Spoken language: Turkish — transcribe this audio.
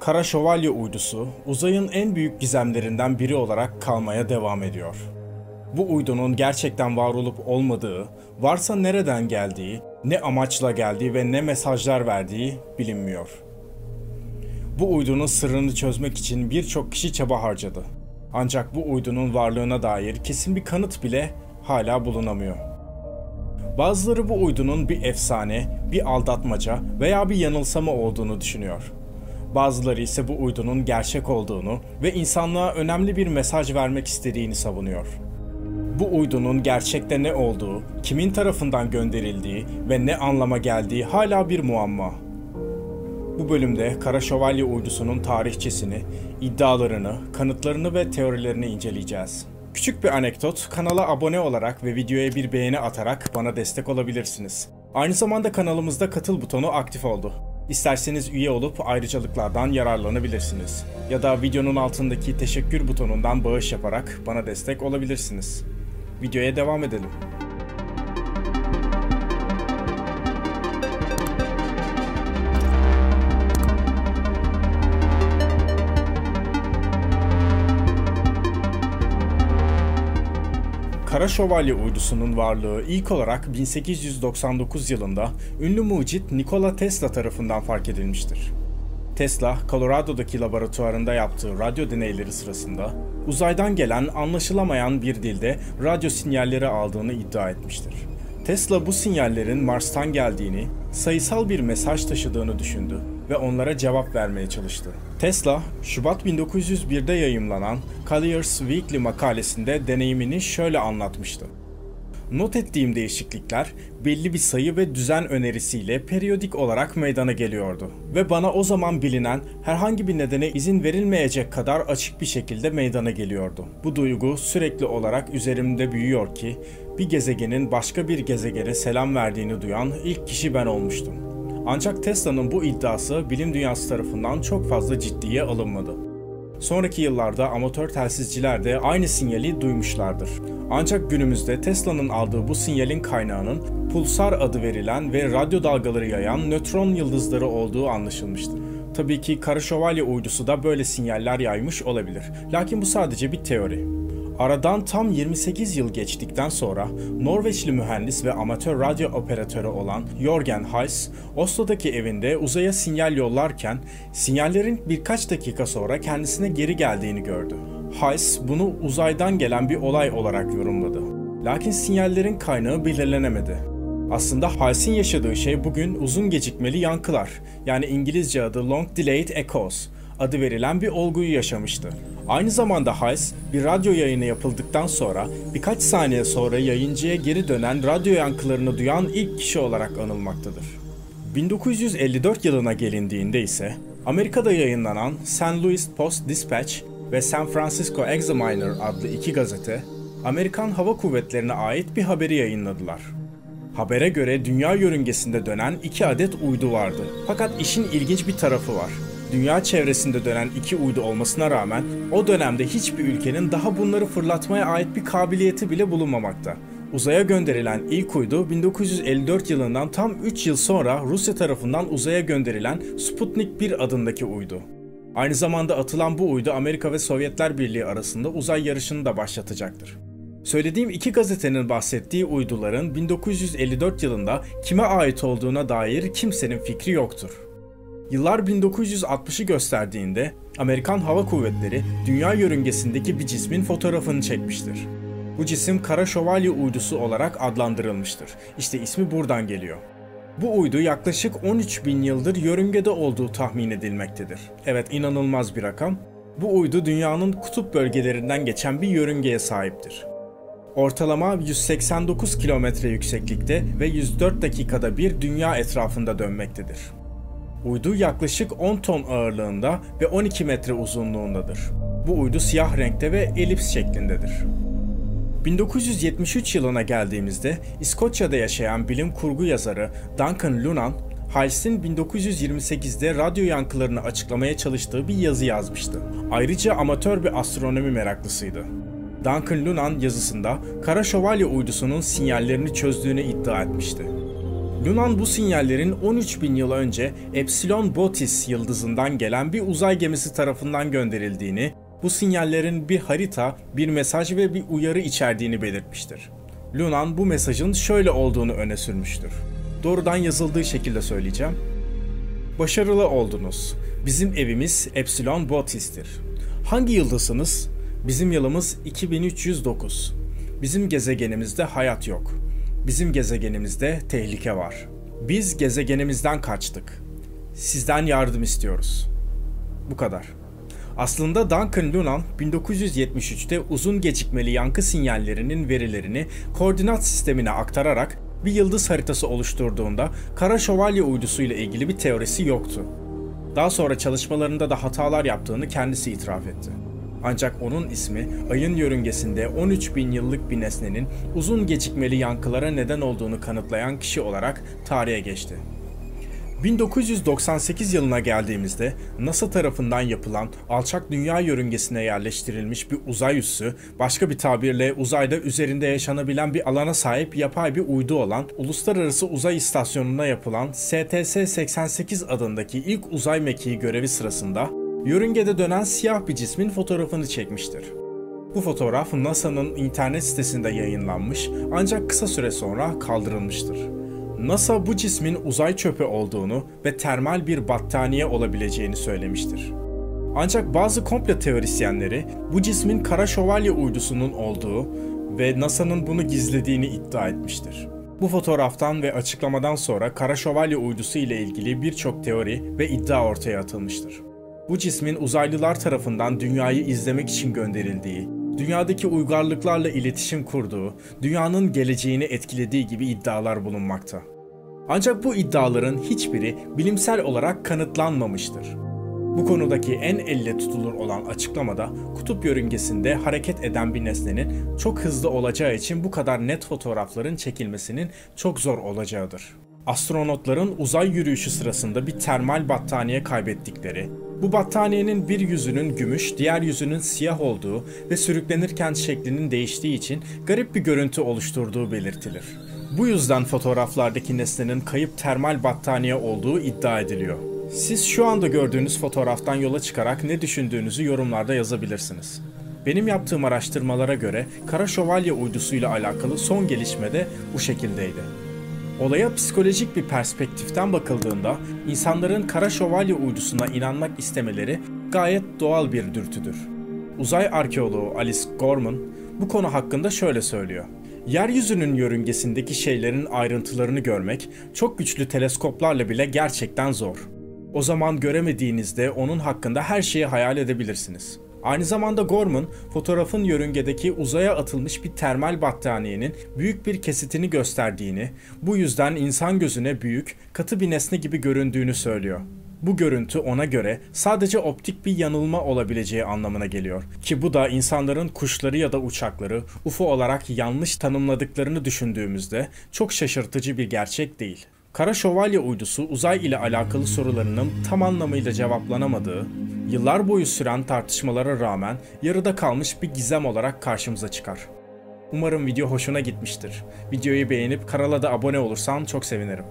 Kara Şövalye uydusu uzayın en büyük gizemlerinden biri olarak kalmaya devam ediyor. Bu uydunun gerçekten var olup olmadığı, varsa nereden geldiği, ne amaçla geldiği ve ne mesajlar verdiği bilinmiyor. Bu uydunun sırrını çözmek için birçok kişi çaba harcadı. Ancak bu uydunun varlığına dair kesin bir kanıt bile hala bulunamıyor. Bazıları bu uydunun bir efsane, bir aldatmaca veya bir yanılsama olduğunu düşünüyor. Bazıları ise bu uydunun gerçek olduğunu ve insanlığa önemli bir mesaj vermek istediğini savunuyor. Bu uydunun gerçekte ne olduğu, kimin tarafından gönderildiği ve ne anlama geldiği hala bir muamma. Bu bölümde Kara Şövalye uydusunun tarihçesini, iddialarını, kanıtlarını ve teorilerini inceleyeceğiz. Küçük bir anekdot, kanala abone olarak ve videoya bir beğeni atarak bana destek olabilirsiniz. Aynı zamanda kanalımızda katıl butonu aktif oldu. İsterseniz üye olup ayrıcalıklardan yararlanabilirsiniz. Ya da videonun altındaki teşekkür butonundan bağış yaparak bana destek olabilirsiniz. Videoya devam edelim. Kara Şövalye uydusunun varlığı ilk olarak 1899 yılında ünlü mucit Nikola Tesla tarafından fark edilmiştir. Tesla, Colorado'daki laboratuvarında yaptığı radyo deneyleri sırasında uzaydan gelen anlaşılamayan bir dilde radyo sinyalleri aldığını iddia etmiştir. Tesla bu sinyallerin Mars'tan geldiğini, sayısal bir mesaj taşıdığını düşündü ve onlara cevap vermeye çalıştı. Tesla, Şubat 1901'de yayımlanan Collier's Weekly makalesinde deneyimini şöyle anlatmıştı. Not ettiğim değişiklikler belli bir sayı ve düzen önerisiyle periyodik olarak meydana geliyordu ve bana o zaman bilinen herhangi bir nedene izin verilmeyecek kadar açık bir şekilde meydana geliyordu. Bu duygu sürekli olarak üzerimde büyüyor ki bir gezegenin başka bir gezegene selam verdiğini duyan ilk kişi ben olmuştum. Ancak Tesla'nın bu iddiası bilim dünyası tarafından çok fazla ciddiye alınmadı. Sonraki yıllarda amatör telsizciler de aynı sinyali duymuşlardır. Ancak günümüzde Tesla'nın aldığı bu sinyalin kaynağının pulsar adı verilen ve radyo dalgaları yayan nötron yıldızları olduğu anlaşılmıştır. Tabii ki Kara Şövalye uydusu da böyle sinyaller yaymış olabilir. Lakin bu sadece bir teori. Aradan tam 28 yıl geçtikten sonra Norveçli mühendis ve amatör radyo operatörü olan Jorgen Hayes, Oslo'daki evinde uzaya sinyal yollarken sinyallerin birkaç dakika sonra kendisine geri geldiğini gördü. Hayes bunu uzaydan gelen bir olay olarak yorumladı. Lakin sinyallerin kaynağı belirlenemedi. Aslında Hayes'in yaşadığı şey bugün uzun gecikmeli yankılar, yani İngilizce adı Long Delayed Echoes adı verilen bir olguyu yaşamıştı. Aynı zamanda Hayes bir radyo yayını yapıldıktan sonra birkaç saniye sonra yayıncıya geri dönen radyo yankılarını duyan ilk kişi olarak anılmaktadır. 1954 yılına gelindiğinde ise Amerika'da yayınlanan St. Louis Post Dispatch ve San Francisco Examiner adlı iki gazete Amerikan Hava Kuvvetleri'ne ait bir haberi yayınladılar. Habere göre dünya yörüngesinde dönen iki adet uydu vardı. Fakat işin ilginç bir tarafı var dünya çevresinde dönen iki uydu olmasına rağmen o dönemde hiçbir ülkenin daha bunları fırlatmaya ait bir kabiliyeti bile bulunmamakta. Uzaya gönderilen ilk uydu 1954 yılından tam 3 yıl sonra Rusya tarafından uzaya gönderilen Sputnik 1 adındaki uydu. Aynı zamanda atılan bu uydu Amerika ve Sovyetler Birliği arasında uzay yarışını da başlatacaktır. Söylediğim iki gazetenin bahsettiği uyduların 1954 yılında kime ait olduğuna dair kimsenin fikri yoktur. Yıllar 1960'ı gösterdiğinde Amerikan Hava Kuvvetleri dünya yörüngesindeki bir cismin fotoğrafını çekmiştir. Bu cisim Kara Şövalye uydusu olarak adlandırılmıştır. İşte ismi buradan geliyor. Bu uydu yaklaşık 13 bin yıldır yörüngede olduğu tahmin edilmektedir. Evet inanılmaz bir rakam. Bu uydu dünyanın kutup bölgelerinden geçen bir yörüngeye sahiptir. Ortalama 189 kilometre yükseklikte ve 104 dakikada bir dünya etrafında dönmektedir. Uydu yaklaşık 10 ton ağırlığında ve 12 metre uzunluğundadır. Bu uydu siyah renkte ve elips şeklindedir. 1973 yılına geldiğimizde İskoçya'da yaşayan bilim kurgu yazarı Duncan Lunan, Hals'in 1928'de radyo yankılarını açıklamaya çalıştığı bir yazı yazmıştı. Ayrıca amatör bir astronomi meraklısıydı. Duncan Lunan yazısında Kara Şövalye uydusunun sinyallerini çözdüğünü iddia etmişti. Lunan bu sinyallerin 13 bin yıl önce Epsilon Botis yıldızından gelen bir uzay gemisi tarafından gönderildiğini, bu sinyallerin bir harita, bir mesaj ve bir uyarı içerdiğini belirtmiştir. Lunan bu mesajın şöyle olduğunu öne sürmüştür. Doğrudan yazıldığı şekilde söyleyeceğim. Başarılı oldunuz. Bizim evimiz Epsilon Botis'tir. Hangi yıldasınız? Bizim yılımız 2309. Bizim gezegenimizde hayat yok. Bizim gezegenimizde tehlike var. Biz gezegenimizden kaçtık. Sizden yardım istiyoruz. Bu kadar. Aslında Duncan Lunan 1973'te uzun gecikmeli yankı sinyallerinin verilerini koordinat sistemine aktararak bir yıldız haritası oluşturduğunda Kara Şövalye uydusuyla ilgili bir teorisi yoktu. Daha sonra çalışmalarında da hatalar yaptığını kendisi itiraf etti. Ancak onun ismi ayın yörüngesinde 13 bin yıllık bir nesnenin uzun gecikmeli yankılara neden olduğunu kanıtlayan kişi olarak tarihe geçti. 1998 yılına geldiğimizde NASA tarafından yapılan alçak dünya yörüngesine yerleştirilmiş bir uzay üssü, başka bir tabirle uzayda üzerinde yaşanabilen bir alana sahip yapay bir uydu olan Uluslararası Uzay İstasyonu'na yapılan STS-88 adındaki ilk uzay mekiği görevi sırasında yörüngede dönen siyah bir cismin fotoğrafını çekmiştir. Bu fotoğraf NASA'nın internet sitesinde yayınlanmış ancak kısa süre sonra kaldırılmıştır. NASA bu cismin uzay çöpü olduğunu ve termal bir battaniye olabileceğini söylemiştir. Ancak bazı komplo teorisyenleri bu cismin kara şövalye uydusunun olduğu ve NASA'nın bunu gizlediğini iddia etmiştir. Bu fotoğraftan ve açıklamadan sonra kara şövalye uydusu ile ilgili birçok teori ve iddia ortaya atılmıştır. Bu cismin uzaylılar tarafından dünyayı izlemek için gönderildiği, dünyadaki uygarlıklarla iletişim kurduğu, dünyanın geleceğini etkilediği gibi iddialar bulunmakta. Ancak bu iddiaların hiçbiri bilimsel olarak kanıtlanmamıştır. Bu konudaki en elle tutulur olan açıklamada kutup yörüngesinde hareket eden bir nesnenin çok hızlı olacağı için bu kadar net fotoğrafların çekilmesinin çok zor olacağıdır. Astronotların uzay yürüyüşü sırasında bir termal battaniye kaybettikleri, bu battaniyenin bir yüzünün gümüş, diğer yüzünün siyah olduğu ve sürüklenirken şeklinin değiştiği için garip bir görüntü oluşturduğu belirtilir. Bu yüzden fotoğraflardaki nesnenin kayıp termal battaniye olduğu iddia ediliyor. Siz şu anda gördüğünüz fotoğraftan yola çıkarak ne düşündüğünüzü yorumlarda yazabilirsiniz. Benim yaptığım araştırmalara göre Kara Şövalye uydusuyla alakalı son gelişme de bu şekildeydi. Olaya psikolojik bir perspektiften bakıldığında insanların Kara Şövalye uydusuna inanmak istemeleri gayet doğal bir dürtüdür. Uzay arkeoloğu Alice Gorman bu konu hakkında şöyle söylüyor. Yeryüzünün yörüngesindeki şeylerin ayrıntılarını görmek çok güçlü teleskoplarla bile gerçekten zor. O zaman göremediğinizde onun hakkında her şeyi hayal edebilirsiniz. Aynı zamanda Gorman, fotoğrafın yörüngedeki uzaya atılmış bir termal battaniyenin büyük bir kesitini gösterdiğini, bu yüzden insan gözüne büyük, katı bir nesne gibi göründüğünü söylüyor. Bu görüntü ona göre sadece optik bir yanılma olabileceği anlamına geliyor. Ki bu da insanların kuşları ya da uçakları UFO olarak yanlış tanımladıklarını düşündüğümüzde çok şaşırtıcı bir gerçek değil. Kara Şövalye uydusu uzay ile alakalı sorularının tam anlamıyla cevaplanamadığı, yıllar boyu süren tartışmalara rağmen yarıda kalmış bir gizem olarak karşımıza çıkar. Umarım video hoşuna gitmiştir. Videoyu beğenip kanala da abone olursan çok sevinirim.